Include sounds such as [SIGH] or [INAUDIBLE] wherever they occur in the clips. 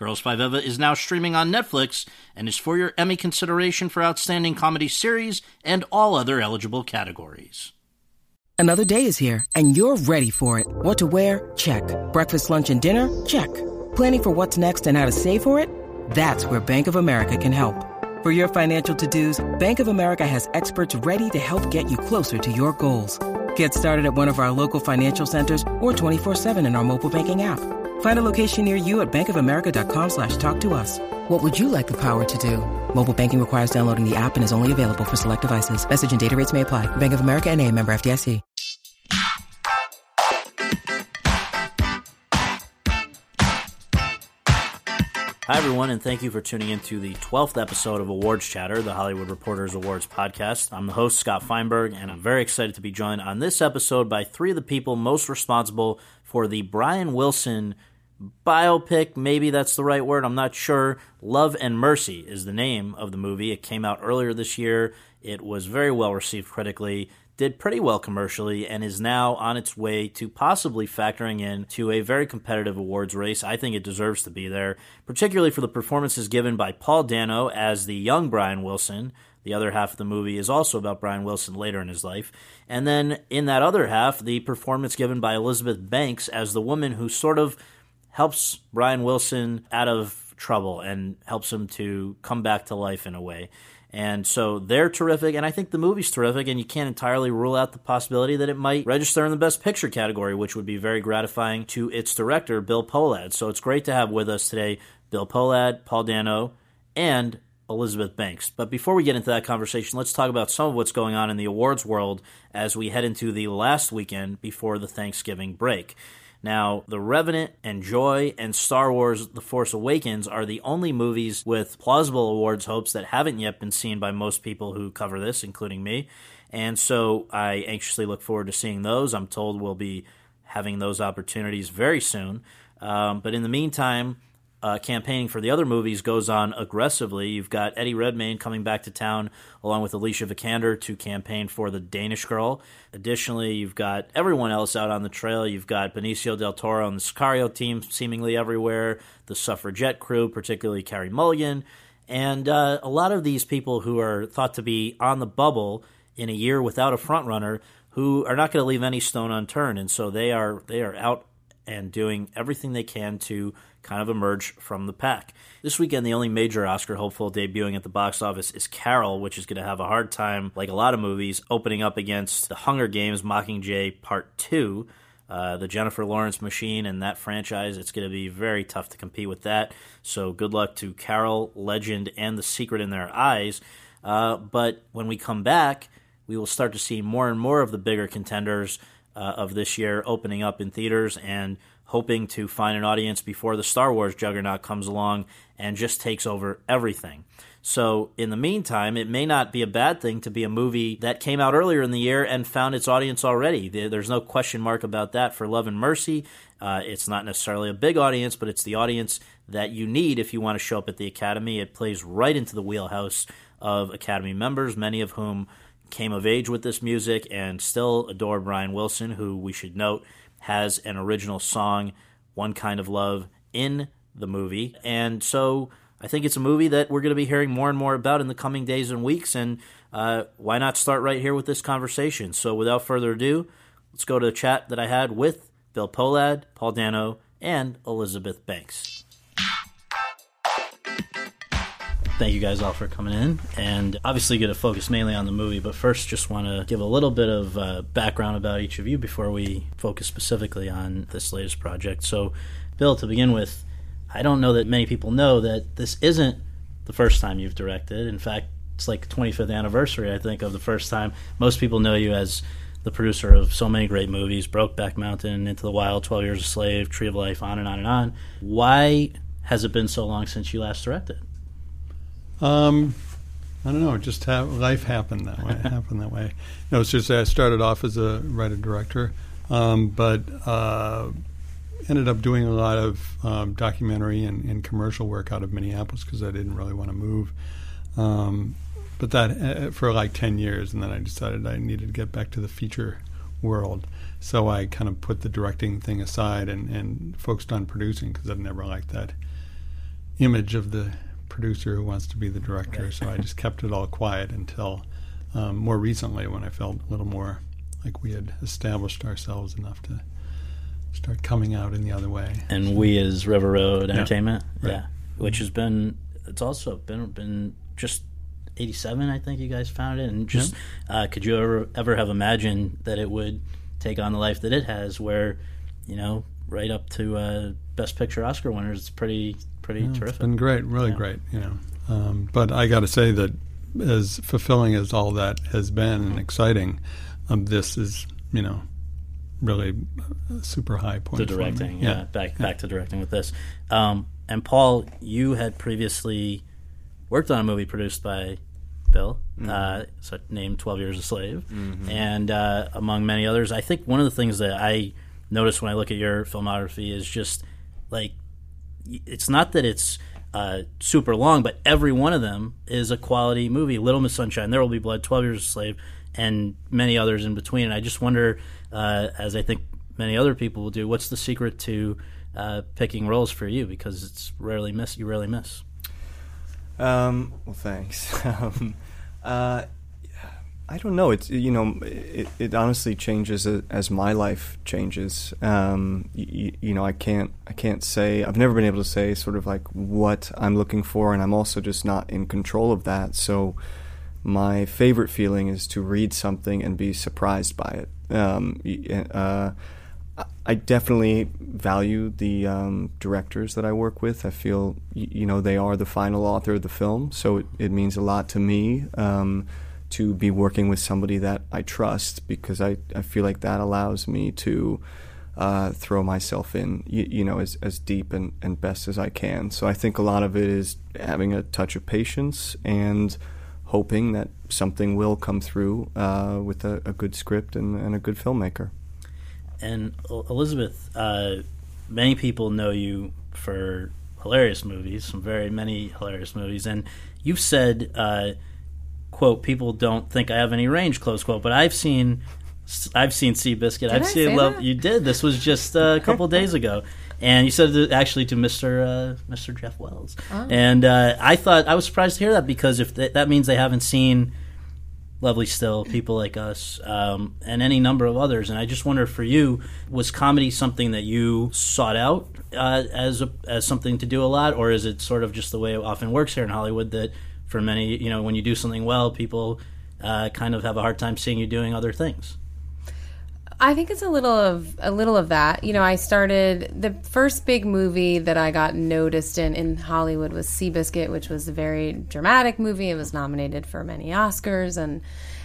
Girls Five Eva is now streaming on Netflix and is for your Emmy consideration for Outstanding Comedy Series and all other eligible categories. Another day is here, and you're ready for it. What to wear? Check. Breakfast, lunch, and dinner? Check. Planning for what's next and how to save for it? That's where Bank of America can help. For your financial to-dos, Bank of America has experts ready to help get you closer to your goals. Get started at one of our local financial centers or 24-7 in our mobile banking app. Find a location near you at bankofamerica.com slash talk to us. What would you like the power to do? Mobile banking requires downloading the app and is only available for select devices. Message and data rates may apply. Bank of America and a member FDIC. Hi, everyone, and thank you for tuning into the 12th episode of Awards Chatter, the Hollywood Reporters Awards podcast. I'm the host, Scott Feinberg, and I'm very excited to be joined on this episode by three of the people most responsible for the Brian Wilson biopic. Maybe that's the right word. I'm not sure. Love and Mercy is the name of the movie. It came out earlier this year. It was very well received critically did pretty well commercially and is now on its way to possibly factoring in to a very competitive awards race. I think it deserves to be there, particularly for the performances given by Paul Dano as the young Brian Wilson. The other half of the movie is also about Brian Wilson later in his life. And then in that other half, the performance given by Elizabeth Banks as the woman who sort of helps Brian Wilson out of trouble and helps him to come back to life in a way. And so they're terrific, and I think the movie's terrific, and you can't entirely rule out the possibility that it might register in the Best Picture category, which would be very gratifying to its director, Bill Pohlad. So it's great to have with us today Bill Pohlad, Paul Dano, and Elizabeth Banks. But before we get into that conversation, let's talk about some of what's going on in the awards world as we head into the last weekend before the Thanksgiving break. Now, The Revenant and Joy and Star Wars The Force Awakens are the only movies with plausible awards hopes that haven't yet been seen by most people who cover this, including me. And so I anxiously look forward to seeing those. I'm told we'll be having those opportunities very soon. Um, but in the meantime, uh, campaigning for the other movies goes on aggressively. You've got Eddie Redmayne coming back to town along with Alicia Vikander to campaign for the Danish Girl. Additionally, you've got everyone else out on the trail. You've got Benicio del Toro and the Sicario team seemingly everywhere, the suffragette crew, particularly Carey Mulligan, and uh, a lot of these people who are thought to be on the bubble in a year without a frontrunner who are not going to leave any stone unturned. And so they are they are out and doing everything they can to kind of emerge from the pack. This weekend, the only major Oscar hopeful debuting at the box office is Carol, which is going to have a hard time, like a lot of movies, opening up against The Hunger Games Mockingjay Part 2. Uh, the Jennifer Lawrence machine and that franchise, it's going to be very tough to compete with that. So good luck to Carol, Legend, and The Secret in Their Eyes. Uh, but when we come back, we will start to see more and more of the bigger contenders uh, of this year opening up in theaters and hoping to find an audience before the Star Wars juggernaut comes along and just takes over everything. So, in the meantime, it may not be a bad thing to be a movie that came out earlier in the year and found its audience already. There's no question mark about that for Love and Mercy. Uh, it's not necessarily a big audience, but it's the audience that you need if you want to show up at the Academy. It plays right into the wheelhouse of Academy members, many of whom came of age with this music and still adore Brian Wilson, who we should note has an original song, One Kind of Love, in the movie. And so I think it's a movie that we're going to be hearing more and more about in the coming days and weeks. And uh, why not start right here with this conversation? So without further ado, let's go to the chat that I had with Bill Pohlad, Paul Dano, and Elizabeth Banks. Thank you guys all for coming in. And obviously, going to focus mainly on the movie, but first, just want to give a little bit of uh, background about each of you before we focus specifically on this latest project. So, Bill, to begin with, I don't know that many people know that this isn't the first time you've directed. In fact, it's like 25th anniversary, I think, of the first time. Most people know you as the producer of so many great movies Brokeback Mountain, Into the Wild, 12 Years a Slave, Tree of Life, on and on and on. Why has it been so long since you last directed? Um, I don't know. Just ha- life happened that way. [LAUGHS] happened that way. No, just I started off as a writer director, um, but uh, ended up doing a lot of um, documentary and, and, commercial work out of Minneapolis because I didn't really want to move. Um, but that uh, for like ten years, and then I decided I needed to get back to the feature world. So I kind of put the directing thing aside and, and focused on producing because I've never liked that image of the producer who wants to be the director. Right. So I just kept it all quiet until um, more recently when I felt a little more like we had established ourselves enough to start coming out in the other way. And we as River Road Entertainment, yeah, right. yeah which has been it's also been been just 87 i think you guys founded it and just uh, could you ever ever have imagined that it would take on the life that it has where you know right up to uh, best picture oscar winners it's pretty pretty yeah, terrific it's been great really yeah. great you know um, but i got to say that as fulfilling as all that has been and exciting um, this is you know really super high point the directing yeah. yeah. back back to directing with this um, and paul you had previously worked on a movie produced by Bill, mm-hmm. uh, so named Twelve Years a Slave, mm-hmm. and uh, among many others. I think one of the things that I notice when I look at your filmography is just like it's not that it's uh, super long, but every one of them is a quality movie. Little Miss Sunshine, There Will Be Blood, Twelve Years a Slave, and many others in between. And I just wonder, uh, as I think many other people will do, what's the secret to uh, picking roles for you? Because it's rarely miss. You rarely miss. Um, well, thanks. [LAUGHS] um, uh, I don't know. It's you know, it, it honestly changes as my life changes. Um, you, you, know, I can't I can't say I've never been able to say sort of like what I'm looking for, and I'm also just not in control of that. So, my favorite feeling is to read something and be surprised by it. Um, uh, I definitely value the um, directors that I work with. I feel you know they are the final author of the film, so it, it means a lot to me um, to be working with somebody that I trust because I, I feel like that allows me to uh, throw myself in you, you, know as, as deep and, and best as I can. So I think a lot of it is having a touch of patience and hoping that something will come through uh, with a, a, good script and, and a good filmmaker. And Elizabeth, uh, many people know you for hilarious movies, some very many hilarious movies, and you've said, uh, "quote People don't think I have any range." Close quote. But I've seen, I've seen Seabiscuit. Did I've I seen Love. That? You did. This was just a couple [LAUGHS] days ago. And you said it actually to Mr. Uh, Mr. Jeff Wells, oh. and uh, I thought I was surprised to hear that because if th- that means they haven't seen Lovely Still, People Like Us, um, and any number of others. And I just wonder for you, was comedy something that you sought out uh, as a, as something to do a lot, or is it sort of just the way it often works here in Hollywood that for many, you know, when you do something well, people uh, kind of have a hard time seeing you doing other things? I think it's a little of a little of that. You know, I started the first big movie that I got noticed in in Hollywood was Seabiscuit, which was a very dramatic movie. It was nominated for many Oscars, and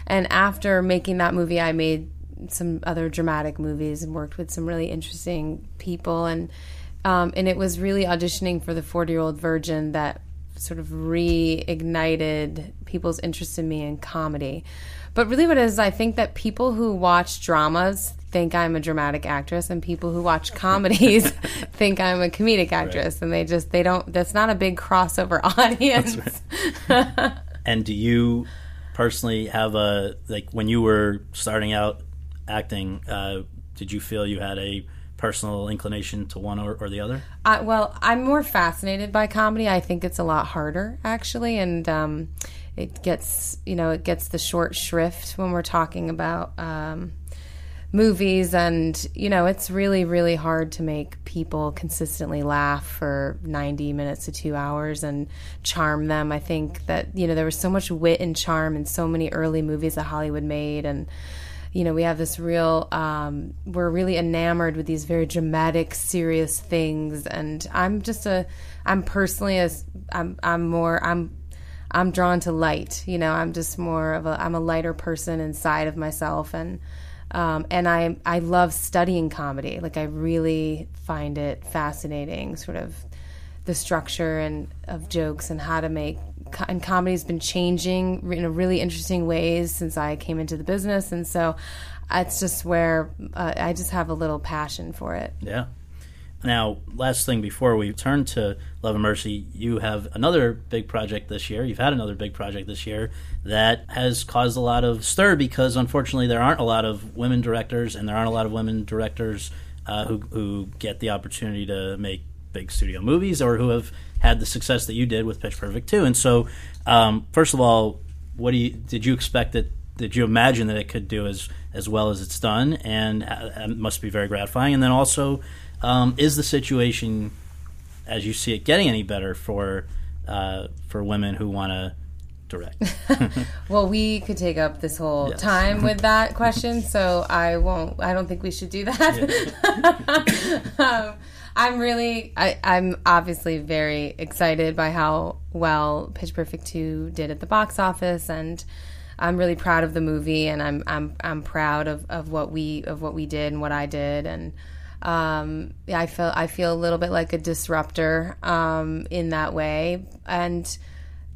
and after making that movie, I made some other dramatic movies and worked with some really interesting people, and um, and it was really auditioning for the Forty Year Old Virgin that sort of reignited people's interest in me in comedy. But really, what it is, I think that people who watch dramas think I'm a dramatic actress, and people who watch [LAUGHS] comedies [LAUGHS] think I'm a comedic actress, right. and they just they don't. That's not a big crossover [LAUGHS] audience. Right. and do you personally have a like when you were starting out acting? Uh, did you feel you had a personal inclination to one or, or the other? Well, I'm more fascinated by comedy. I think it's a lot harder, actually, and um, it gets you know it gets the short shrift when we're talking about um, movies and you know it's really really hard to make people consistently laugh for 90 minutes to 2 hours and charm them i think that you know there was so much wit and charm in so many early movies that hollywood made and you know we have this real um, we're really enamored with these very dramatic serious things and i'm just a i'm personally as i'm i'm more i'm I'm drawn to light. You know, I'm just more of a I'm a lighter person inside of myself, and um, and I I love studying comedy. Like I really find it fascinating, sort of the structure and of jokes and how to make and comedy's been changing in really interesting ways since I came into the business, and so it's just where uh, I just have a little passion for it. Yeah. Now, last thing before we turn to Love and Mercy, you have another big project this year. You've had another big project this year that has caused a lot of stir because, unfortunately, there aren't a lot of women directors, and there aren't a lot of women directors uh, who who get the opportunity to make big studio movies or who have had the success that you did with Pitch Perfect 2. And so, um, first of all, what do you did you expect that? Did you imagine that it could do as as well as it's done? And uh, it must be very gratifying. And then also, um, is the situation as you see it getting any better for uh, for women who want to direct? [LAUGHS] well, we could take up this whole yes. time with that [LAUGHS] question, so I won't. I don't think we should do that. [LAUGHS] um, I'm really, I, I'm obviously very excited by how well Pitch Perfect 2 did at the box office, and I'm really proud of the movie, and I'm, I'm, I'm proud of, of what we, of what we did and what I did, and um, yeah, I feel, I feel a little bit like a disruptor um, in that way, and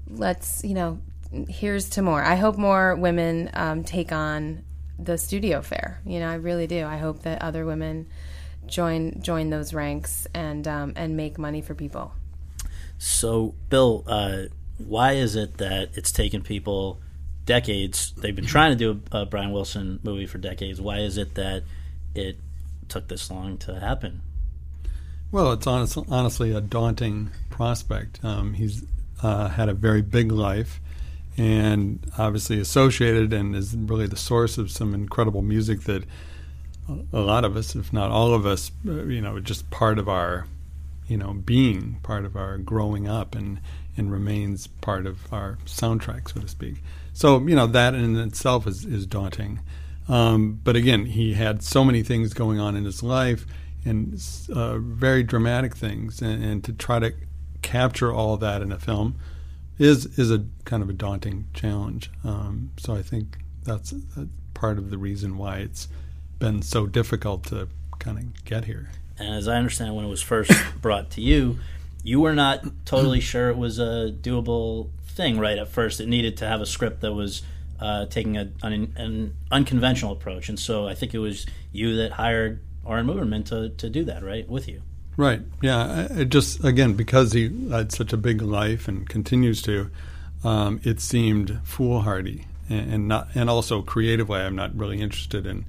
let's, you know, here's to more. I hope more women um, take on the studio fare. You know, I really do. I hope that other women join join those ranks and um, and make money for people. So, Bill, uh, why is it that it's taken people decades? They've been trying to do a, a Brian Wilson movie for decades. Why is it that it took this long to happen? Well, it's honest, honestly a daunting prospect. Um, he's uh, had a very big life and obviously associated and is really the source of some incredible music that a lot of us, if not all of us, uh, you know, just part of our, you know, being, part of our growing up, and and remains part of our soundtrack, so to speak. So you know that in itself is is daunting. Um, but again, he had so many things going on in his life, and uh, very dramatic things, and, and to try to capture all that in a film is is a kind of a daunting challenge. Um, so I think that's, that's part of the reason why it's been so difficult to kind of get here. And as I understand, when it was first [COUGHS] brought to you, you were not totally sure it was a doable thing, right? At first, it needed to have a script that was uh, taking a, an, an, unconventional approach, and so I think it was you that hired Oren Moverman to to do that, right, with you. Right. Yeah. It just again because he had such a big life and continues to, um, it seemed foolhardy and, and not and also creatively. I'm not really interested in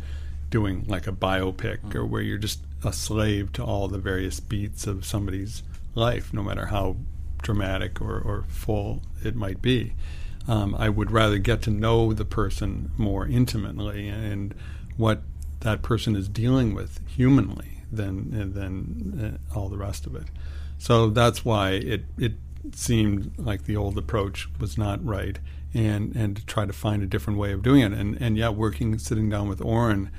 doing like a biopic mm-hmm. or where you're just a slave to all the various beats of somebody's life, no matter how dramatic or, or full it might be. Um, I would rather get to know the person more intimately and what that person is dealing with humanly than than uh, all the rest of it. So that's why it it seemed like the old approach was not right, and and to try to find a different way of doing it. And and yeah, working sitting down with Oren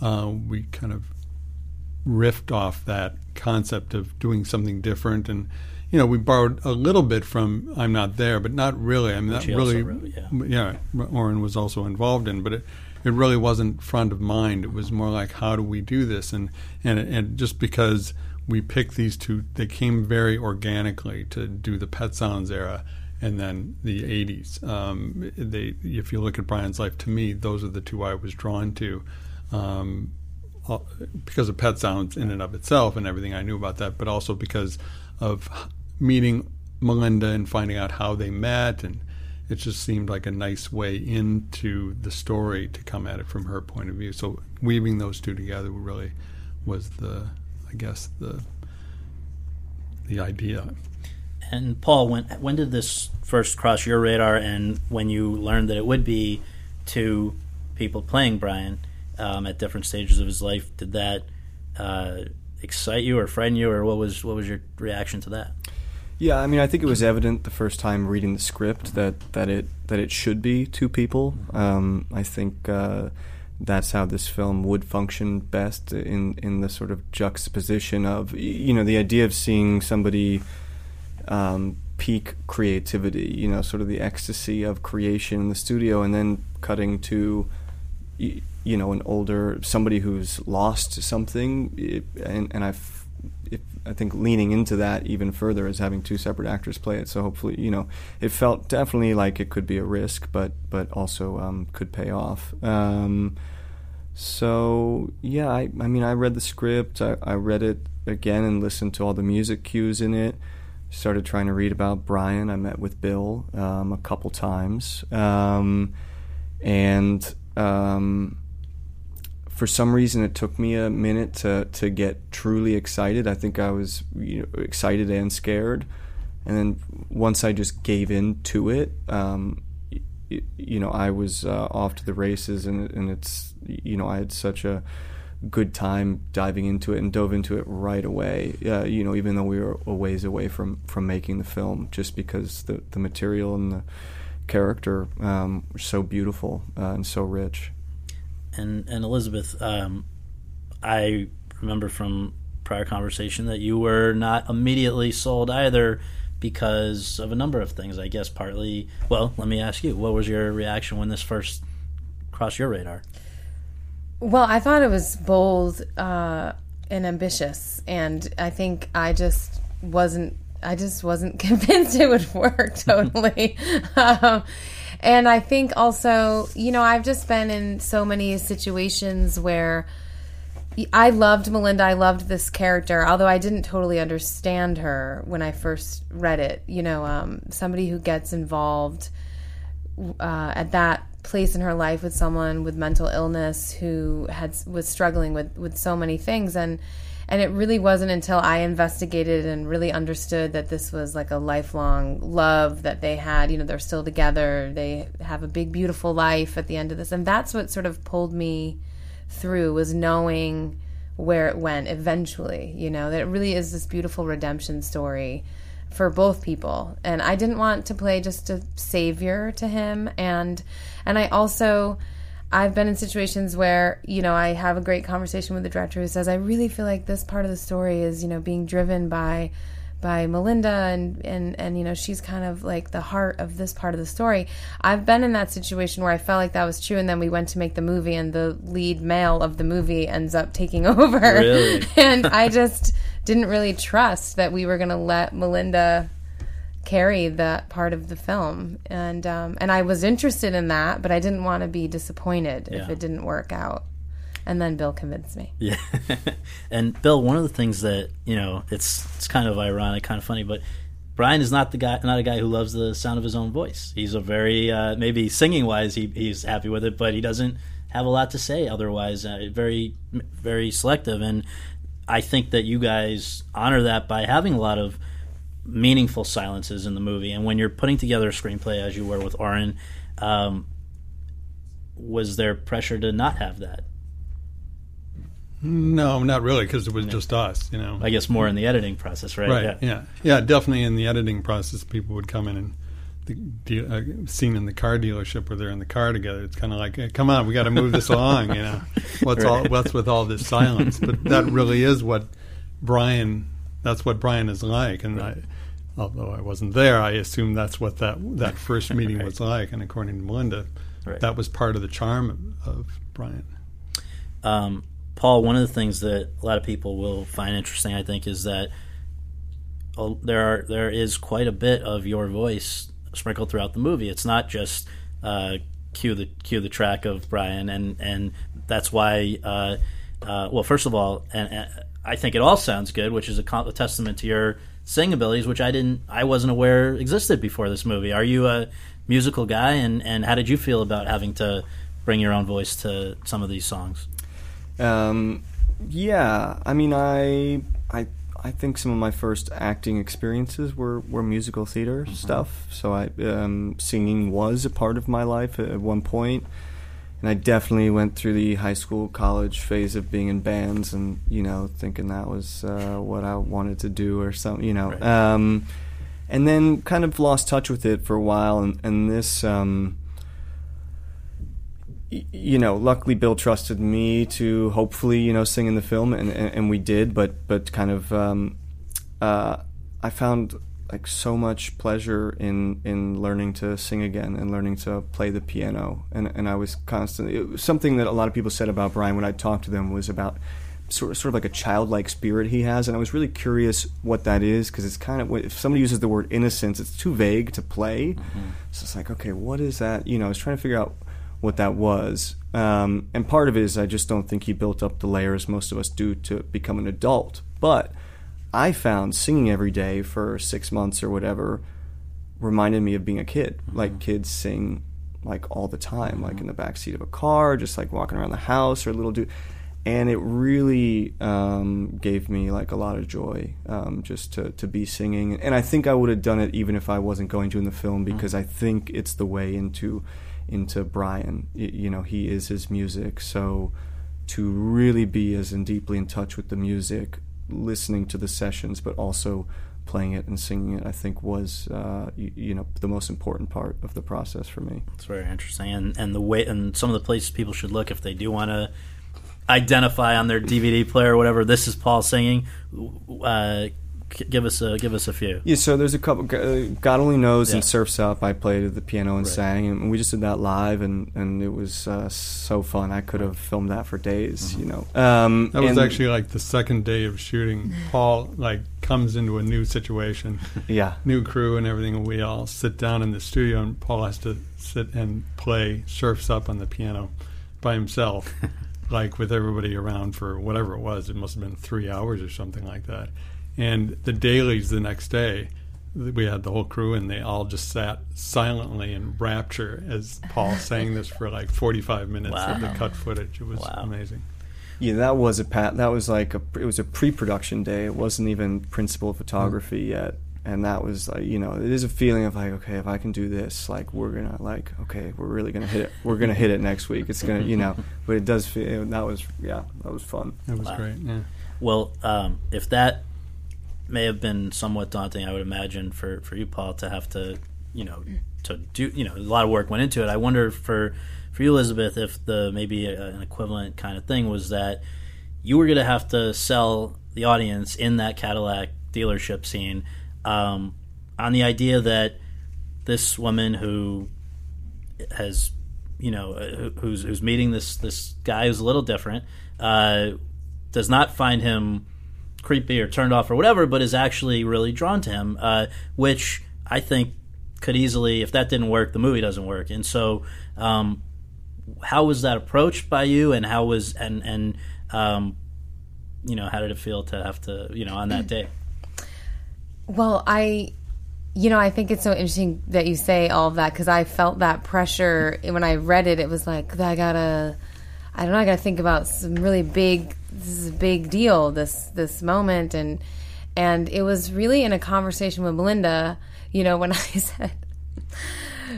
uh, we kind of riffed off that concept of doing something different. And you know we borrowed a little bit from I'm not there but not really. I mean that really wrote, yeah. yeah Oren was also involved in but it it really wasn't front of mind. It was more like how do we do this? And and and just because we picked these two they came very organically to do the pet sounds era and then the 80s um, they if you look at Brian's life to me those are the two I was drawn to um, because of Pet Sounds in and of itself and everything I knew about that, but also because of meeting Melinda and finding out how they met, and it just seemed like a nice way into the story to come at it from her point of view. So weaving those two together really was the, I guess the the idea. And Paul, when when did this first cross your radar, and when you learned that it would be two people playing Brian? Um, at different stages of his life. Did that uh, excite you or frighten you, or what was what was your reaction to that? Yeah, I mean, I think it was evident the first time reading the script that, that it that it should be two people. Um, I think uh, that's how this film would function best in in the sort of juxtaposition of you know the idea of seeing somebody um, peak creativity, you know, sort of the ecstasy of creation in the studio, and then cutting to you know an older somebody who's lost something it, and and I've it, I think leaning into that even further as having two separate actors play it. So hopefully, you know, it felt definitely like it could be a risk, but but also um, could pay off. Um, so yeah, I, I mean, I read the script. I, I read it again and listened to all the music cues in it. Started trying to read about Brian. I met with Bill um, a couple times, um, and um, for some reason it took me a minute to to get truly excited. I think I was you know, excited and scared, and then once I just gave in to it, um, you, you know, I was uh, off to the races, and and it's you know I had such a good time diving into it and dove into it right away. Uh, you know, even though we were a ways away from from making the film, just because the the material and the character um, were so beautiful uh, and so rich and and Elizabeth, um, I remember from prior conversation that you were not immediately sold either because of a number of things. I guess partly. Well, let me ask you, what was your reaction when this first crossed your radar? Well, I thought it was bold uh, and ambitious, and I think I just wasn't. I just wasn't [LAUGHS] convinced it would work [LAUGHS] totally. um, and I think also, you know, I've just been in so many situations where I loved Melinda. I loved this character, although I didn't totally understand her when I first read it. You know, um, somebody who gets involved uh, at that place in her life with someone with mental illness who had was struggling with with so many things and and it really wasn't until I investigated and really understood that this was like a lifelong love that they had. You know, they're still together. They have a big, beautiful life at the end of this. And that's what sort of pulled me through was knowing where it went eventually, you know, that it really is this beautiful redemption story for both people. And I didn't want to play just a savior to him and and I also I've been in situations where, you know, I have a great conversation with the director who says, I really feel like this part of the story is, you know, being driven by by Melinda and and and you know she's kind of like the heart of this part of the story. I've been in that situation where I felt like that was true and then we went to make the movie and the lead male of the movie ends up taking [LAUGHS] over. Really? and I just didn't really trust that we were going to let Melinda carry that part of the film, and um, and I was interested in that, but I didn't want to be disappointed yeah. if it didn't work out. And then Bill convinced me. Yeah, [LAUGHS] and Bill, one of the things that you know, it's it's kind of ironic, kind of funny, but Brian is not the guy, not a guy who loves the sound of his own voice. He's a very uh, maybe singing wise, he, he's happy with it, but he doesn't have a lot to say otherwise. Uh, very very selective, and I think that you guys honor that by having a lot of meaningful silences in the movie. And when you're putting together a screenplay, as you were with Oren, um, was there pressure to not have that? No, not really, because it was just us. You know, I guess more in the editing process, right? Right. Yeah. yeah, yeah, definitely in the editing process, people would come in and the uh, scene in the car dealership where they're in the car together. It's kind of like, hey, come on, we got to move this along. You know, [LAUGHS] what's right. all what's with all this silence? But that really is what Brian. That's what Brian is like, and right. I although I wasn't there, I assume that's what that that first [LAUGHS] meeting right. was like. And according to Melinda, right. that was part of the charm of, of Brian. Um, Paul, one of the things that a lot of people will find interesting, I think, is that oh, there are there is quite a bit of your voice sprinkled throughout the movie. It's not just uh, cue the cue the track of Brian, and and that's why. Uh, uh, well, first of all, and, and, I think it all sounds good, which is a, a testament to your sing abilities, which I didn't, I wasn't aware existed before this movie. Are you a musical guy, and and how did you feel about having to bring your own voice to some of these songs? Um, yeah, I mean, I I I think some of my first acting experiences were, were musical theater mm-hmm. stuff. So I um, singing was a part of my life at, at one point and I definitely went through the high school, college phase of being in bands, and you know, thinking that was uh, what I wanted to do or something, you know. Right. Um, and then kind of lost touch with it for a while, and and this, um, y- you know, luckily Bill trusted me to hopefully, you know, sing in the film, and and, and we did, but but kind of, um, uh, I found like so much pleasure in in learning to sing again and learning to play the piano and and I was constantly it was something that a lot of people said about Brian when I talked to them was about sort of, sort of like a childlike spirit he has, and I was really curious what that is because it's kind of if somebody uses the word innocence, it's too vague to play. Mm-hmm. So it's like, okay, what is that? You know, I was trying to figure out what that was, um, and part of it is I just don't think he built up the layers most of us do to become an adult. But I found singing every day for six months or whatever reminded me of being a kid. Mm-hmm. Like kids sing like all the time, mm-hmm. like in the back seat of a car, just like walking around the house or little dude and it really um, gave me like a lot of joy um, just to, to be singing and i think i would have done it even if i wasn't going to in the film mm-hmm. because mm. i think it's the way into into brian you know he is his music so to really be as in deeply in touch with the music listening to the sessions but also playing it and singing it i think was uh, you, you, know the most important part of the process for me it's very interesting and and the way and some of the places people should look if they do want to identify on their DVD player or whatever. This is Paul singing. Uh, give us a give us a few. Yeah, so there's a couple. Uh, God only knows yeah. and Surfs Up. I played the piano and right. sang, and we just did that live, and and it was uh, so fun. I could have filmed that for days. Mm-hmm. You know, um, that was actually like the second day of shooting. [LAUGHS] Paul like comes into a new situation, yeah, new crew and everything, and we all sit down in the studio, and Paul has to sit and play Surfs Up on the piano by himself. [LAUGHS] like with everybody around for whatever it was. It must have been three hours or something like that. And the dailies the next day, we had the whole crew and they all just sat silently in rapture as Paul [LAUGHS] sang this for like 45 minutes wow. of the cut footage. It was wow. amazing. Yeah, that was a pat. That was like a. It was a pre-production day. It wasn't even principal photography mm-hmm. yet and that was like you know it is a feeling of like okay if i can do this like we're gonna like okay we're really gonna hit it we're gonna hit it next week it's gonna you know but it does feel that was yeah that was fun That was wow. great yeah well um, if that may have been somewhat daunting i would imagine for for you paul to have to you know to do you know a lot of work went into it. I wonder for for you elizabeth if the maybe a, an equivalent kind of thing was that you were going to have to sell the audience in that cadillac dealership scene um, on the idea that this woman who has, you know, uh, who's who's meeting this this guy who's a little different, uh, does not find him creepy or turned off or whatever, but is actually really drawn to him, uh, which I think could easily, if that didn't work, the movie doesn't work. And so, um, how was that approached by you, and how was and and um, you know, how did it feel to have to, you know, on that [CLEARS THROAT] day? Well, I, you know, I think it's so interesting that you say all of that because I felt that pressure when I read it. It was like I gotta, I don't know, I gotta think about some really big. This is a big deal. This this moment and and it was really in a conversation with Melinda. You know, when [LAUGHS] I said,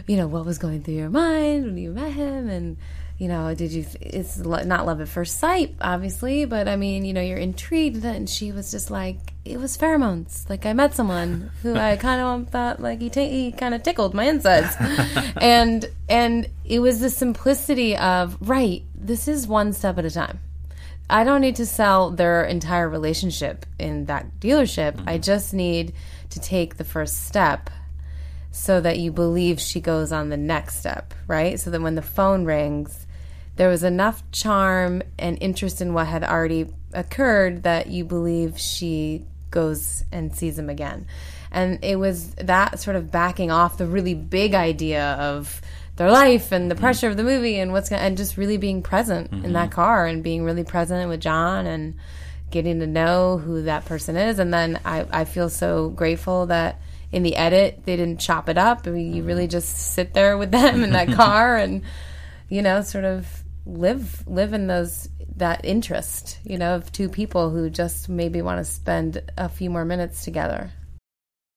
you know, what was going through your mind when you met him and you know, did you? It's not love at first sight, obviously, but I mean, you know, you're intrigued. And she was just like, it was pheromones. Like I met someone who I [LAUGHS] kind of thought like he t- he kind of tickled my insides, [LAUGHS] and and it was the simplicity of right. This is one step at a time. I don't need to sell their entire relationship in that dealership. Mm-hmm. I just need to take the first step so that you believe she goes on the next step, right? So that when the phone rings, there was enough charm and interest in what had already occurred that you believe she goes and sees him again. And it was that sort of backing off the really big idea of their life and the mm-hmm. pressure of the movie and what's going and just really being present mm-hmm. in that car and being really present with John and getting to know who that person is. And then I, I feel so grateful that in the edit they didn't chop it up. I mean, you really mm-hmm. just sit there with them in that [LAUGHS] car and, you know, sort of live live in those that interest, you know, of two people who just maybe want to spend a few more minutes together.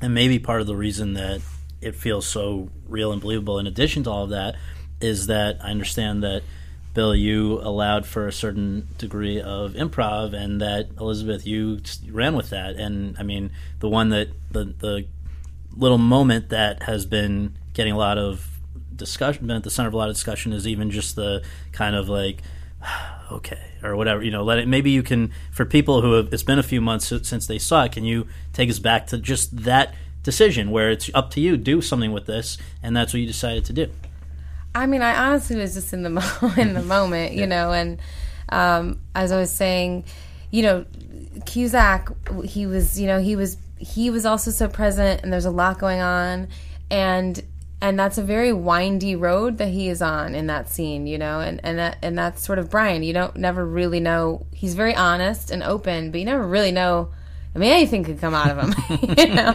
and maybe part of the reason that it feels so real and believable in addition to all of that is that I understand that Bill, you allowed for a certain degree of improv, and that Elizabeth, you ran with that. And I mean, the one that the the little moment that has been getting a lot of discussion, been at the center of a lot of discussion, is even just the kind of like. [SIGHS] Okay, or whatever you know. Let it. Maybe you can for people who have. It's been a few months since they saw it. Can you take us back to just that decision where it's up to you do something with this, and that's what you decided to do? I mean, I honestly was just in the [LAUGHS] mo- in the moment, you yeah. know, and um, as I was saying, you know, Cusack, he was, you know, he was he was also so present, and there's a lot going on, and and that's a very windy road that he is on in that scene, you know, and and that, and that's sort of Brian. You don't never really know. He's very honest and open, but you never really know I mean, anything could come out of him, [LAUGHS] you know.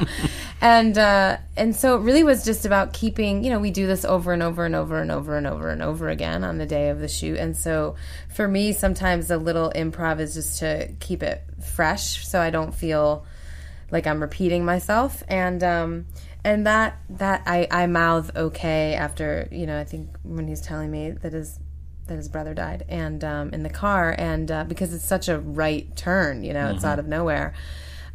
And uh, and so it really was just about keeping. You know, we do this over and over and over and over and over and over again on the day of the shoot. And so for me, sometimes a little improv is just to keep it fresh, so I don't feel like I'm repeating myself. And um, and that that I I mouth okay after you know I think when he's telling me that his that his brother died and um, in the car and uh, because it's such a right turn you know mm-hmm. it's out of nowhere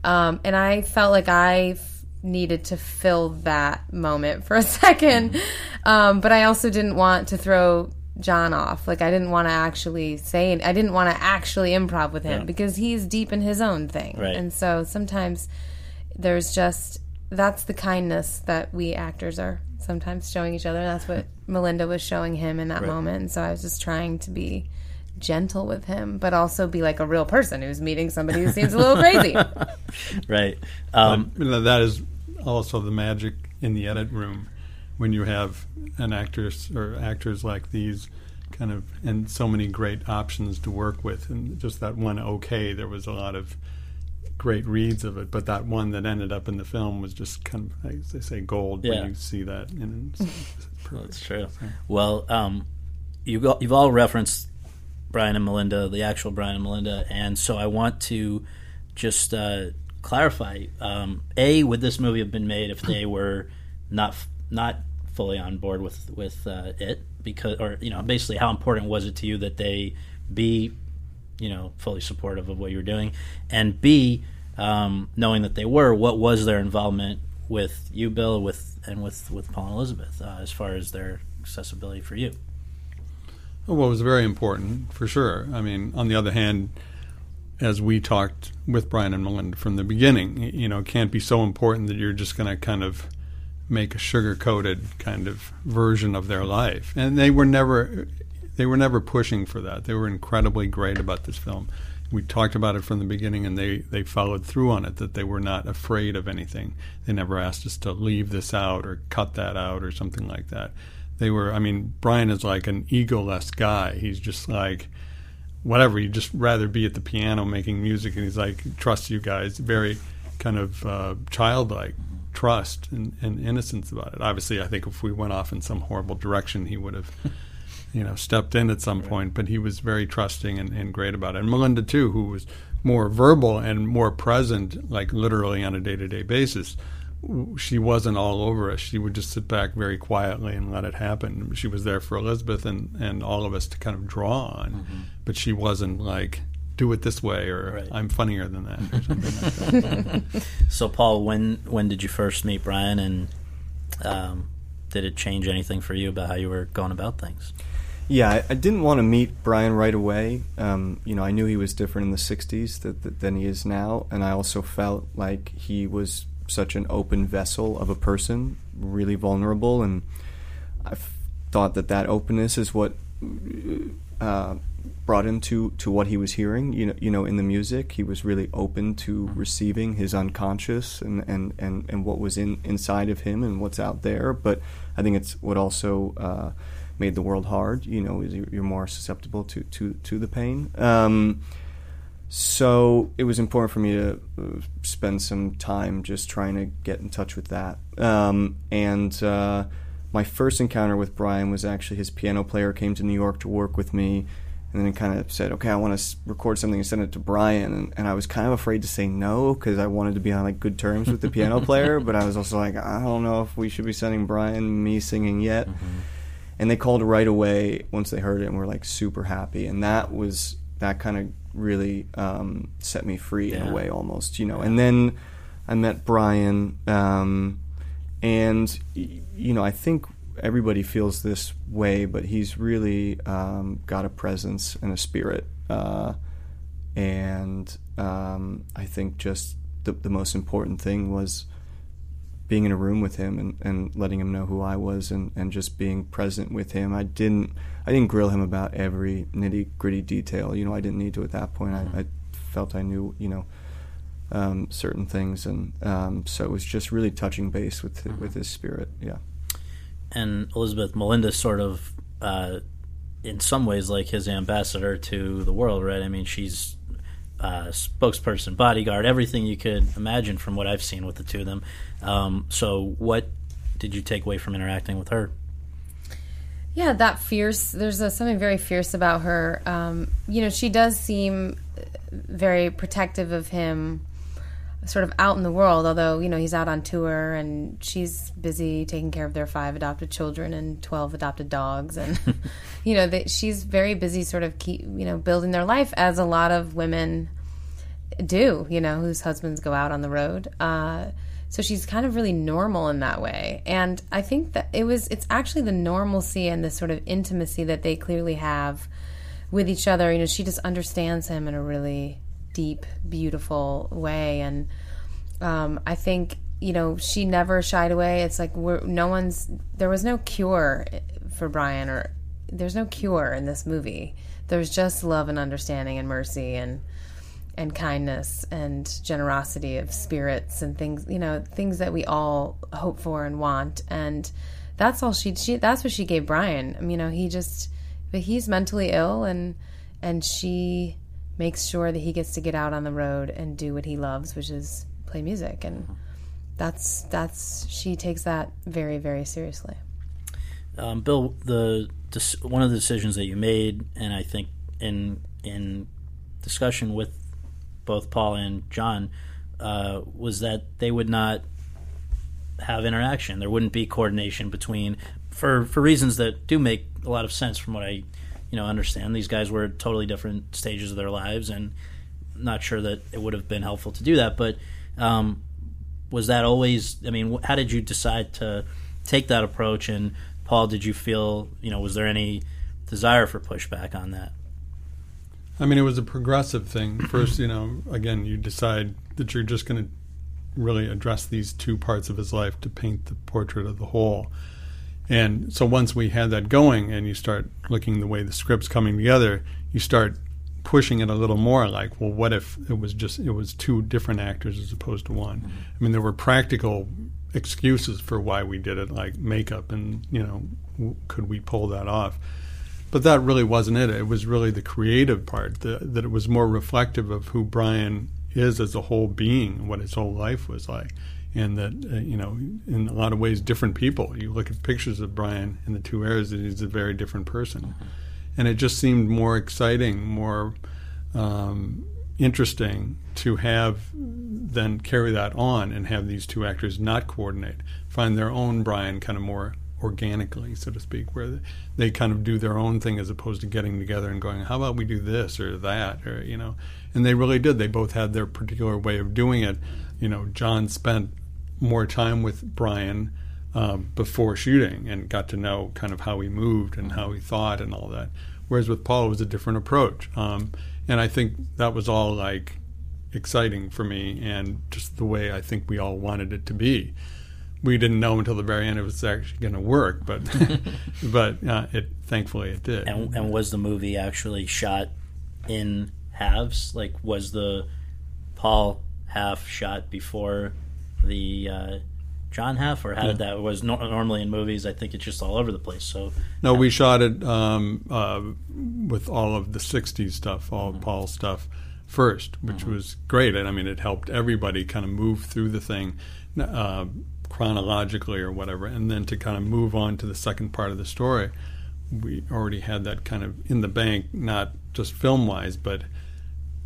um, and I felt like I f- needed to fill that moment for a [LAUGHS] 2nd um, but I also didn't want to throw John off. Like I didn't want to actually say, I didn't want to actually improv with him yeah. because he's deep in his own thing. Right. And so sometimes there's just that's the kindness that we actors are sometimes showing each other. That's what [LAUGHS] Melinda was showing him in that right. moment. And so I was just trying to be gentle with him, but also be like a real person who's meeting somebody who seems a little crazy. [LAUGHS] right. Um, that is also the magic in the edit room when you have an actress or actors like these kind of and so many great options to work with and just that one okay there was a lot of great reads of it but that one that ended up in the film was just kind of as they say gold yeah. when you see that and that's true so. well um, you go, you've all referenced Brian and Melinda, the actual Brian and Melinda, and so I want to just uh, clarify: um, a would this movie have been made if they [CLEARS THROAT] were not not fully on board with with uh, it? Because, or you know, basically, how important was it to you that they be, you know, fully supportive of what you were doing, and b um, knowing that they were, what was their involvement with you, Bill, with and with with Paul and Elizabeth uh, as far as their accessibility for you? Well, it was very important for sure. I mean, on the other hand, as we talked with Brian and Melinda from the beginning, you know, it can't be so important that you're just going to kind of make a sugar coated kind of version of their life. And they were never they were never pushing for that. They were incredibly great about this film. We talked about it from the beginning, and they, they followed through on it. That they were not afraid of anything. They never asked us to leave this out or cut that out or something like that they were i mean brian is like an egoless guy he's just like whatever he'd just rather be at the piano making music and he's like trust you guys very kind of uh, childlike trust and, and, innocence about it obviously i think if we went off in some horrible direction he would have you know stepped in at some right. point but he was very trusting and, and great about it and melinda too who was more verbal and more present like literally on a day-to-day basis she wasn't all over us. She would just sit back very quietly and let it happen. She was there for Elizabeth and, and all of us to kind of draw on, mm-hmm. but she wasn't like, do it this way or right. I'm funnier than that or something like that. [LAUGHS] So, Paul, when when did you first meet Brian, and um, did it change anything for you about how you were going about things? Yeah, I, I didn't want to meet Brian right away. Um, you know, I knew he was different in the '60s th- th- than he is now, and I also felt like he was such an open vessel of a person, really vulnerable, and I thought that that openness is what uh, brought him to, to what he was hearing. You know, you know, in the music, he was really open to receiving his unconscious and, and, and, and what was in inside of him and what's out there. But I think it's what also uh, made the world hard. You know, you're more susceptible to to to the pain. Um, so it was important for me to uh, spend some time just trying to get in touch with that. Um, and uh, my first encounter with Brian was actually his piano player came to New York to work with me, and then he kind of said, "Okay, I want to record something and send it to Brian." And, and I was kind of afraid to say no because I wanted to be on like good terms with the piano [LAUGHS] player, but I was also like, I don't know if we should be sending Brian me singing yet. Mm-hmm. And they called right away once they heard it and were like super happy. And that was that kind of really um, set me free in Yeah. a way almost you know. And then i met brian um, and you know i think everybody feels this way but he's really um, got a presence and a spirit uh, and um, i think just the, the most important thing was being in a room with him and, and letting him know who I was and, and just being present with him. I didn't I didn't grill him about every nitty gritty detail. You know, I didn't need to at that point. I, I felt I knew you know um, certain things, and um, so it was just really touching base with with his spirit. Yeah. and Elizabeth Melinda sort of, uh, in some ways, like his ambassador to the world, right? I mean, she's uh, spokesperson, bodyguard, everything you could imagine from what I've seen with the two of them. Um, so, what did you take away from interacting with her? Yeah, that fierce. There's a, something very fierce about her. Um, you know, she does seem very protective of him, sort of out in the world. Although you know he's out on tour and she's busy taking care of their five adopted children and twelve adopted dogs, and [LAUGHS] you know that she's very busy, sort of keep you know building their life as a lot of women do. You know, whose husbands go out on the road. Uh, so she's kind of really normal in that way. And I think that it was it's actually the normalcy and the sort of intimacy that they clearly have with each other. You know, she just understands him in a really deep, beautiful way. And um, I think, you know, she never shied away. It's like we're no one's there was no cure for Brian or there's no cure in this movie. There's just love and understanding and mercy and and kindness and generosity of spirits and things you know things that we all hope for and want. And that's all she she that's what she gave Brian. I mean, you know he just but he's mentally ill and and she makes sure that he gets to get out on the road and do what he loves which is play music. And that's that's she takes that very very seriously. Um, Bill, the one of the decisions that you made, and I think in in discussion with both Paul and John, uh, was that they would not have interaction. There wouldn't be coordination between for for reasons that do make a lot of sense from what I you know understand. These guys were at totally different stages of their lives, and not sure that it would have been helpful to do that. But um, was that always? I mean, how did you decide to take that approach? And Paul, did you feel you know was there any desire for pushback on that? I mean, it was a progressive thing. [CLEARS THROAT] First, you know, again, you decide that you're just going to really address these two parts of his life to paint the portrait of the whole. And so once we had that going and you start looking the way the script's coming together, you start pushing it a little more like, well, what if it was just it was two different actors as opposed to one? I mean, there were practical excuses for why we did it like makeup and, you know, w- could we pull that off? But that really wasn't it. It was really the creative part the, that it was more reflective of who Brian is as a whole being, what his whole life was like, and that uh, you know, in a lot of ways, different people. You look at pictures of Brian in the two eras, and he's a very different person, and it just seemed more exciting, more um, interesting to have then carry that on and have these two actors not coordinate, find their own Brian kind of more organically, so to speak, where they kind of do their own thing as opposed to getting together and going, how about we do this or that, or, you know. And they really did. They both had their particular way of doing it. You know, John spent more time with Brian um, before shooting and got to know kind of how he moved and how he thought and all that. Whereas with Paul, it was a different approach. Um, and I think that was all like exciting for me and just the way I think we all wanted it to be we didn't know until the very end it was actually going to work, but [LAUGHS] but uh, it thankfully it did. And, and was the movie actually shot in halves? Like, was the Paul half shot before the uh, John half, or how did that? Was no, normally in movies, I think it's just all over the place. So no, we shot it um, uh, with all of the '60s stuff, all of Paul's stuff first, which was great. And I mean, it helped everybody kind of move through the thing. Uh, chronologically or whatever, and then to kind of move on to the second part of the story, we already had that kind of in the bank, not just film wise, but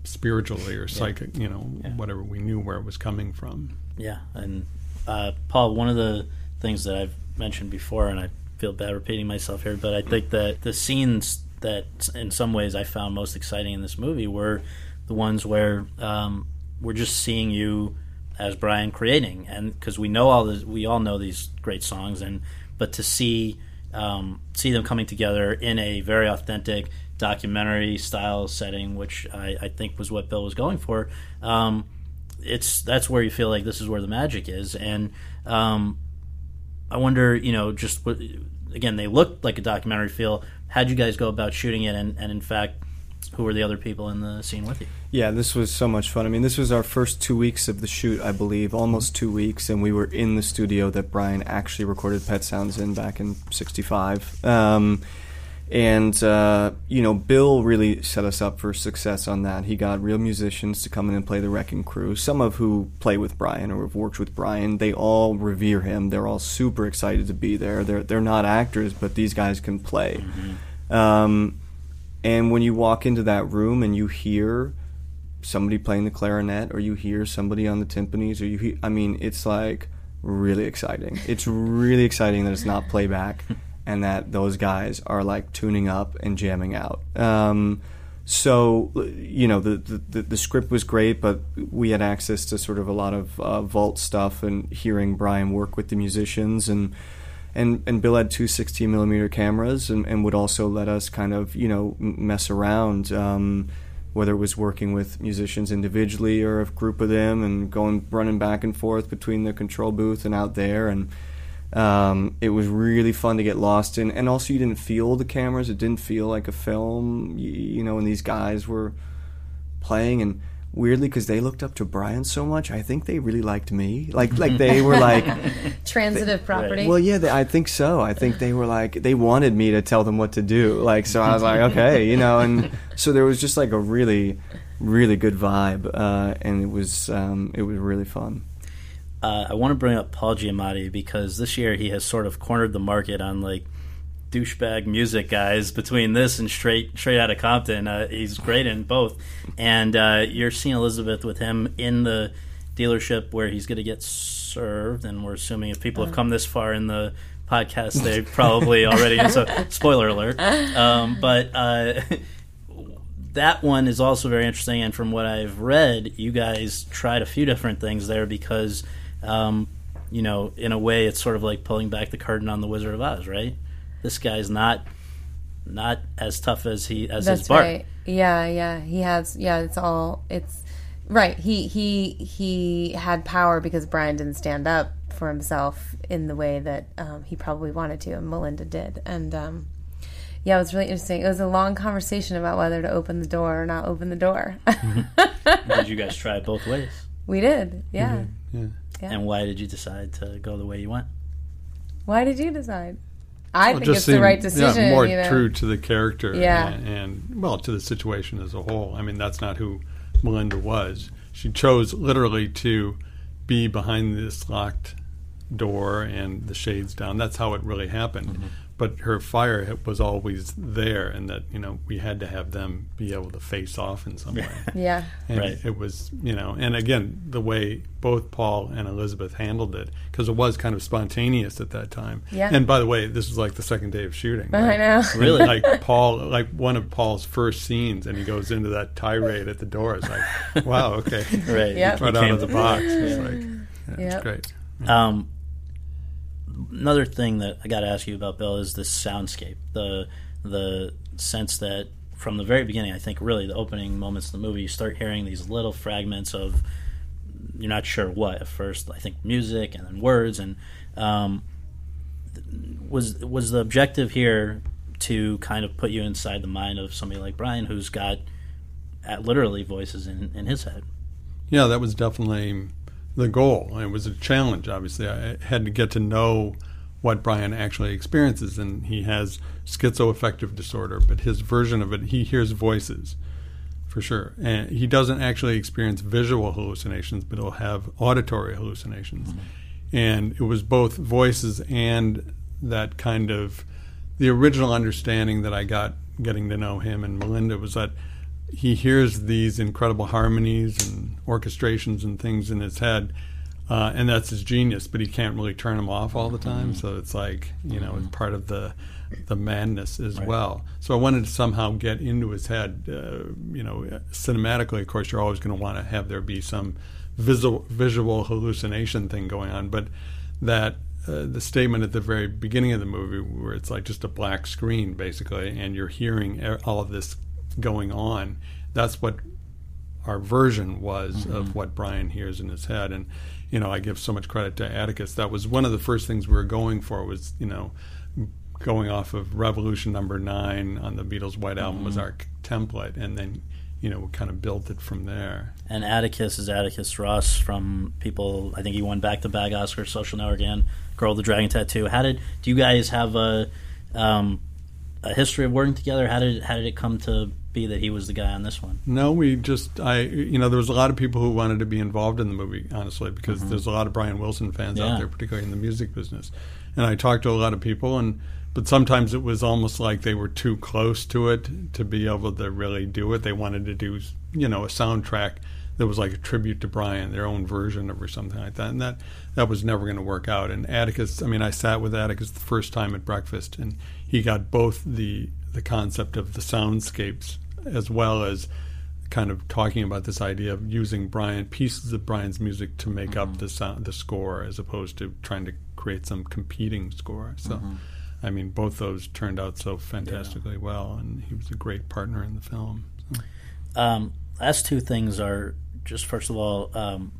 spiritually or psychic, you know, whatever we knew where it was coming from. Yeah, and uh, Paul, one of the things that I've mentioned before, and I feel bad repeating myself here, but I think that the scenes that, in some ways, I found most exciting in this movie were the ones where um, we're just seeing you as Brian creating, and because we know all we all know these great songs, and but to see um, see them coming together in a very authentic documentary style setting, which I, I think was what Bill was going for. Um, it's that's where you feel like this is where the magic is, and um, I wonder, you know, just what, again, they looked like a documentary feel. How'd you guys go about shooting it, and, and in fact, who were the other people in the scene with you? Yeah, this was so much fun. I mean, this was our first two weeks of the shoot, I believe, almost two weeks, and we were in the studio that Brian actually recorded Pet Sounds in back in '65. Um, and uh, you know, Bill really set us up for success on that. He got real musicians to come in and play the Wrecking Crew. Some of who play with Brian or have worked with Brian, they all revere him. They're all super excited to be there. They're they're not actors, but these guys can play. Mm-hmm. Um, and when you walk into that room and you hear somebody playing the clarinet, or you hear somebody on the timpanis, or you hear, I mean, it's like really exciting. It's really exciting that it's not playback [LAUGHS] and that those guys are like tuning up and jamming out. Um, so you know the, the, the script was great, but we had access to sort of a lot of uh, vault stuff and hearing Brian work with the musicians and. And, and Bill had two 16 millimeter cameras and, and would also let us kind of you know mess around um, whether it was working with musicians individually or a group of them and going running back and forth between the control booth and out there and um, it was really fun to get lost in, and also you didn't feel the cameras. It didn't feel like a film, you, you know. And these guys were playing, and weirdly, because they looked up to Brian so much, I think they really liked me. Like, like [LAUGHS] they were like [LAUGHS] transitive property. Well, yeah, they, I think so. I think they were like they wanted me to tell them what to do. Like, so I was like, [LAUGHS] okay, you know. And so there was just like a really, really good vibe, uh, and it was um, it was really fun. Uh, I want to bring up Paul Giamatti because this year he has sort of cornered the market on like douchebag music guys between this and straight straight out of Compton. Uh, he's great in both, and uh, you're seeing Elizabeth with him in the dealership where he's going to get served, and we're assuming if people have come this far in the podcast, they [LAUGHS] probably already. So spoiler alert, um, but. Uh, that one is also very interesting, and from what I've read, you guys tried a few different things there because um, you know, in a way, it's sort of like pulling back the curtain on the Wizard of Oz, right? This guy's not not as tough as he as That's his Bart. right. Yeah, yeah. He has. Yeah, it's all. It's right. He he he had power because Brian didn't stand up for himself in the way that um, he probably wanted to, and Melinda did. And um, yeah, it was really interesting. It was a long conversation about whether to open the door or not open the door. did you guys [LAUGHS] try it both ways? We did. Yeah. Yeah. Yeah. And why did you decide to go the way you went? Why did you decide? I Well, think just it's the right decision. Yeah, more you know? true to the character. Yeah. And, and, well, to the situation as a whole. I mean, that's not who Melinda was. She chose literally to be behind this locked door and the shades down. That's how it really happened. Mm-hmm. But her fire was always there, and that you know we had to have them be able to face off in some way. [LAUGHS] Yeah. And Right. it was, you know, and again, the way both Paul and Elizabeth handled it, because it was kind of spontaneous at that time. Yeah. And by the way, this was like the second day of shooting. I know. Really? like Paul, like one of Paul's first scenes, and he goes into that tirade at the door. It's like, [LAUGHS] wow, okay, Right. Yep. right out of the box. It's like, yeah, Yep. it's great. Um, another thing that I got to ask you about, Bill, is the soundscape. The the sense that from the very beginning, I think really the opening moments of the movie, you start hearing these little fragments of you're not sure what at first. I think music and then words and um, was was the objective here to kind of put you inside the mind of somebody like Brian, who's got uh, literally voices in, in his head. Yeah, that was definitely the goal. It was a challenge, obviously. I had to get to know what Brian actually experiences, and he has schizoaffective disorder, but his version of it, he hears voices for sure. And he doesn't actually experience visual hallucinations, but he'll have auditory hallucinations. Mm-hmm. And it was both voices and that kind of the original understanding that I got getting to know him and Melinda was that he hears these incredible harmonies and orchestrations and things in his head uh, and that's his genius. But he can't really turn them off all the time, so it's like you know, it's part of the the madness as well. So I wanted to somehow get into his head. Uh, you know, cinematically, of course, you're always going to want to have there be some visual visual hallucination thing going on, but that uh, the statement at the very beginning of the movie where it's like just a black screen basically and you're hearing all of this going on that's what our version was mm-hmm. of what Brian hears in his head and you know I give so much credit to Atticus that was one of the first things we were going for was you know going off of Revolution number 9 on the Beatles White Album mm-hmm. was our template and then you know, we kind of built it from there. And Atticus is Atticus Ross from people. I think he won back to back Oscars, Social Network, and Girl with the Dragon Tattoo. How did do you guys have a um, a history of working together? How did how did it come to be that he was the guy on this one? No, we just I you know there was a lot of people who wanted to be involved in the movie, honestly, because mm-hmm. there's a lot of Brian Wilson fans yeah. out there, particularly in the music business. And I talked to a lot of people and but sometimes it was almost like they were too close to it to be able to really do it. They wanted to do, you know, a soundtrack that was like a tribute to Brian, their own version of or something like that, and that that was never going to work out. And Atticus, I mean, I sat with Atticus the first time at breakfast, and he got both the the concept of the soundscapes as well as kind of talking about this idea of using Brian pieces of Brian's music to make mm-hmm. up the sound, the score, as opposed to trying to create some competing score. So. Mm-hmm I mean, both those turned out so fantastically yeah. well, and he was a great partner in the film. So. Um, last two things are just first of all um,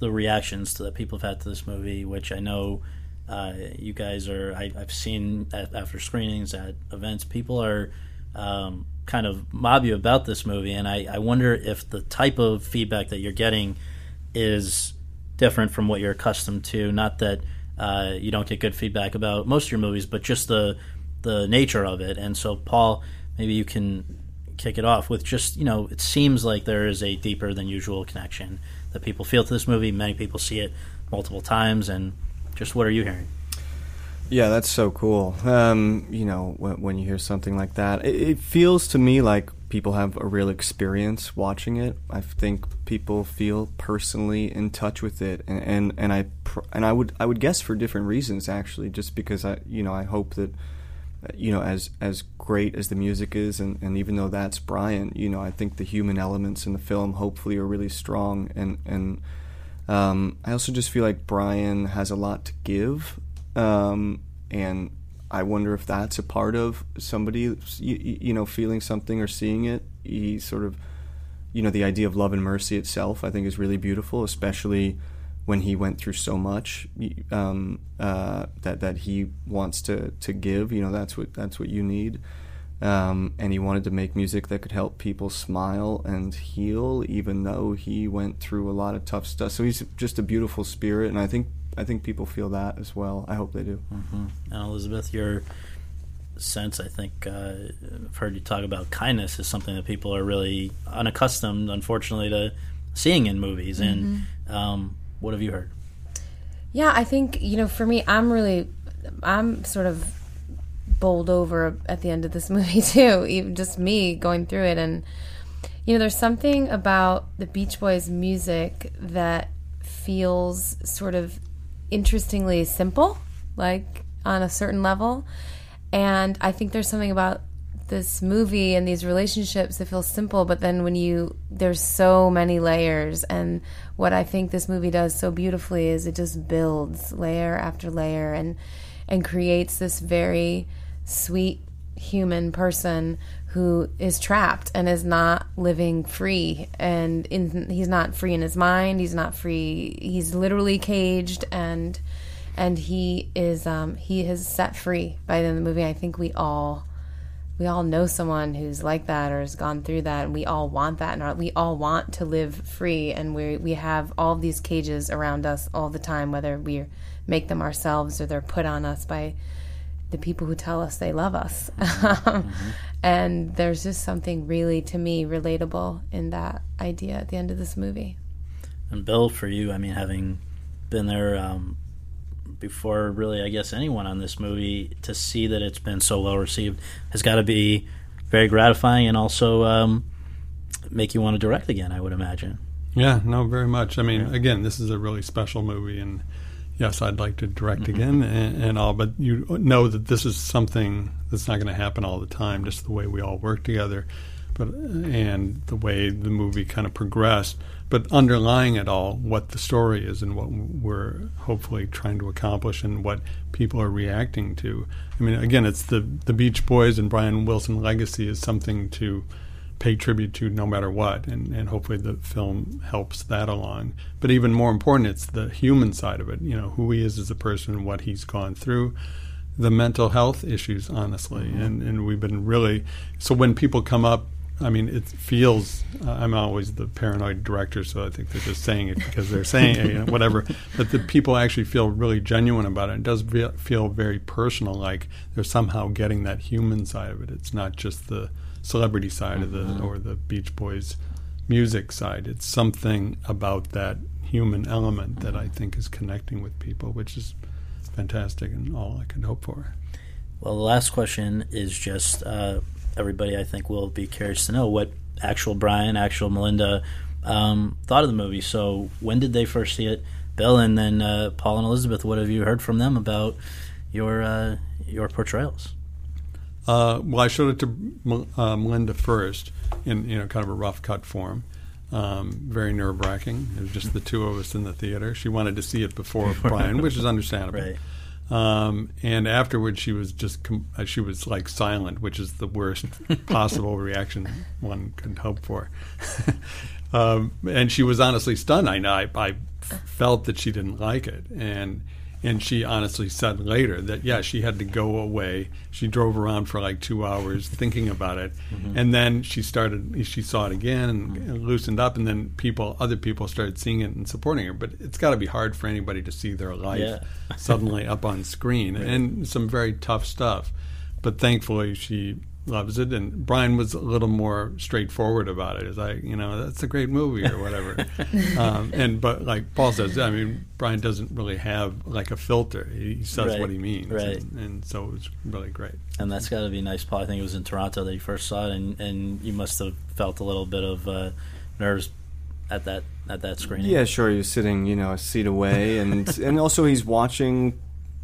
the reactions that people have had to this movie, which I know uh, you guys are. I, have seen at, after screenings at events, people are um, kind of mob you about this movie, and I, I wonder if the type of feedback that you're getting is different from what you're accustomed to. Not that uh, you don't get good feedback about most of your movies, but just the the nature of it. And so, Paul, maybe you can kick it off with just you know, it seems like there is a deeper than usual connection that people feel to this movie. Many people see it multiple times, and just what are you hearing? Yeah, that's so cool. Um, you know, when, when, you hear something like that, it, it, feels to me like people have a real experience watching it. I think people feel personally in touch with it, and and, and I and I would I would guess for different reasons actually, just because I you know I hope that you know as as great as the music is, and, and even though that's Brian, you know I think the human elements in the film hopefully are really strong, and and um, I also just feel like Brian has a lot to give, um, and I wonder if that's a part of somebody, you, you, know, feeling something or seeing it. He sort of, you know, the idea of love and mercy itself, I think, is really beautiful, especially when he went through so much um, uh, that that he wants to to give. You know, that's what that's what you need. Um, and he wanted to make music that could help people smile and heal, even though he went through a lot of tough stuff. So he's just a beautiful spirit, and I think I think people feel that as well. I hope they do. Mm-hmm. And Elizabeth, your sense, I think, uh, I've heard you talk about kindness is something that people are really unaccustomed, unfortunately, to seeing in movies. Mm-hmm. And um, what have you heard? Yeah, I think you know, for me, I'm really, I'm sort of bowled over at the end of this [LAUGHS] movie too. Even just me going through it, and you know, there's something about the Beach Boys music that feels sort of interestingly simple, like on a certain level. And I think there's something about this movie and these relationships that feel simple, but then when you, there's so many layers. And what I think this movie does so beautifully is it just builds layer after layer and, and creates this very sweet human person who is trapped and is not living free. And in, he's not free in his mind. He's not free. He's literally caged and and he is um, he is set free by the end of the movie. I think we all we all know someone who's like that or has gone through that. And we all want that and we all want to live free. And we we have all these cages around us all the time whether we make them ourselves or they're put on us by the people who tell us they love us. [LAUGHS] mm-hmm. And there's just something really, to me, relatable in that idea at the end of this movie. And Bill, for you, I mean, having been there um, before, really, I guess anyone on this movie, to see that it's been so well received has got to be very gratifying and also um, make you want to direct again. I would imagine. Yeah, no, very much. I mean, again, this is a really special movie, and yes, I'd like to direct Mm-hmm. again and, and all, but you know that this is something that's not going to happen all the time. Just the way we all work together, but and the way the movie kind of progressed. But underlying it all, what the story is and what we're hopefully trying to accomplish and what people are reacting to. I mean, again, it's the the Beach Boys and Brian Wilson legacy is something to pay tribute to no matter what, and, and hopefully the film helps that along. But even more important, it's the human side of it. You know, who he is as a person, what he's gone through, the mental health issues, honestly, and and we've been really so when people come up. I mean, it feels. Uh, I'm always the paranoid director, so I think they're just saying it because they're saying it, you know, whatever. [LAUGHS] But the people actually feel really genuine about it. It does feel very personal, like they're somehow getting that human side of it. It's not just the celebrity side of the or the Beach Boys music side. It's something about that human element that I think is connecting with people, which is fantastic and all I could hope for. Well, the last question is just uh, everybody. I think will be curious to know what actual Brian, actual Melinda um, thought of the movie. So, when did they first see it, Bill, and then uh, Paul and Elizabeth? What have you heard from them about your uh, your portrayals? Uh, well, I showed it to uh, Melinda first in you know kind of a rough cut form. Um, very nerve wracking. It was just the two of us in the theater. She wanted to see it before [LAUGHS] Brian, which is understandable. Right. Um, and afterwards, she was just com- uh, she was like silent, which is the worst [LAUGHS] possible reaction one could hope for. [LAUGHS] um, and she was honestly stunned. I know I, I felt that she didn't like it, and and she honestly said later that yeah, she had to go away. She drove around for like two hours thinking about it, mm-hmm. and then she started. She saw it again and mm-hmm. loosened up, and then people, other people, started seeing it and supporting her. But it's got to be hard for anybody to see their life Yeah. suddenly up on screen, [LAUGHS] and some very tough stuff. But thankfully, she loves it. And Brian was a little more straightforward about it. As I, you know, that's a great movie or whatever. [LAUGHS] um, and but like Paul says, I mean, Brian doesn't really have like a filter. He says Right, what he means, right. and, and so it was really great. And that's got to be nice, Paul. I think it was in Toronto that you first saw it, and, and you must have felt a little bit of uh, nerves at that at that screening. Yeah, sure. He was sitting, you know, a seat away, and [LAUGHS] and also he's watching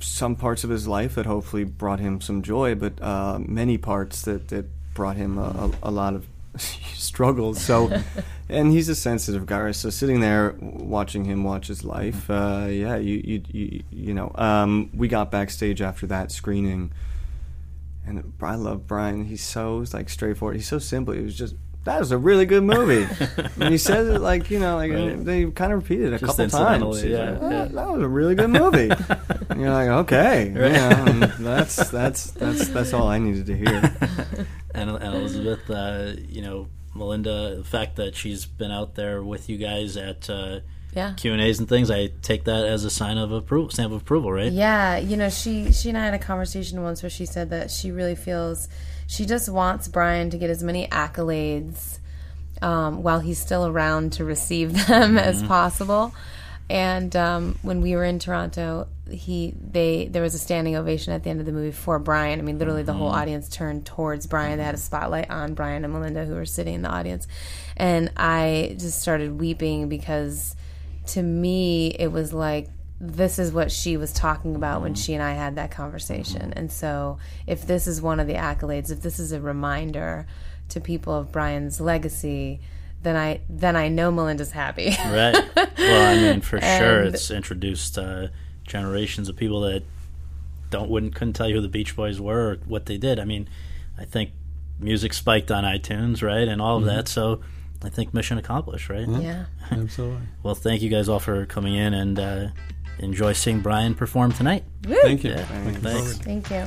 some parts of his life that hopefully brought him some joy, but uh, many parts that that brought him a, a, lot of [LAUGHS] struggles. So, [LAUGHS] and he's a sensitive guy. So sitting there watching him watch his life, uh, yeah, you you you, you know, um, we got backstage after that screening. And I love Brian. He's so like straightforward. He's so simple. He was just that was a really good movie. [LAUGHS] and he says it like you know, like Right. they kind of repeated it a Just couple times. yeah, like, "Oh, yeah. that was a really good movie. and [LAUGHS] you're like, okay, you know, that's that's that's that's all I needed to hear. [LAUGHS] and, and Elizabeth, uh, you know, Melinda, the fact that she's been out there with you guys at uh, Yeah. Q and A's and things, I take that as a sign of approval, stamp of approval, right? Yeah, you know, she she and I had a conversation once where she said that she really feels she just wants Brian to get as many accolades um, while he's still around to receive [LAUGHS] them as possible. And um, when we were in Toronto, he they there was a standing ovation at the end of the movie for Brian. I mean, literally the whole audience turned towards Brian. They had a spotlight on Brian and Melinda, who were sitting in the audience, and I just started weeping because to me it was like this is what she was talking about when she and I had that conversation. And so, if this is one of the accolades, if this is a reminder to people of Brian's legacy, then I then I know Melinda's happy. Right. Well, I mean, for [LAUGHS] sure, it's introduced uh, generations of people that don't wouldn't couldn't tell you who the Beach Boys were or what they did. I mean, I think music spiked on iTunes, right, and all of that. So, I think mission accomplished, right? yeah. Absolutely. Well, thank you guys all for coming in and uh, enjoy seeing Brian perform tonight. Thank you. Yeah, Looking thanks. Thank you.